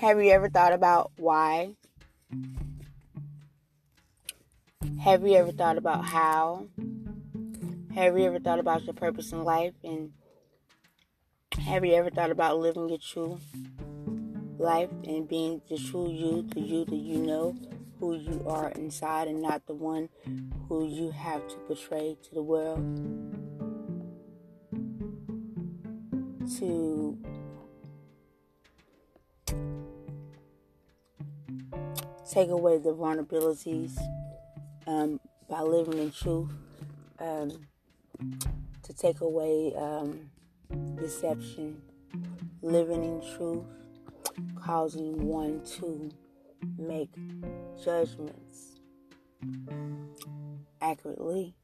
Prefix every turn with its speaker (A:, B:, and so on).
A: Have you ever thought about why? Have you ever thought about how? Have you ever thought about your purpose in life? And have you ever thought about living your true life and being the true you, the you that you know who you are inside and not the one who you have to portray to the world? To take away the vulnerabilities um, by living in truth, um, to take away um, deception, living in truth, causing one to make judgments accurately.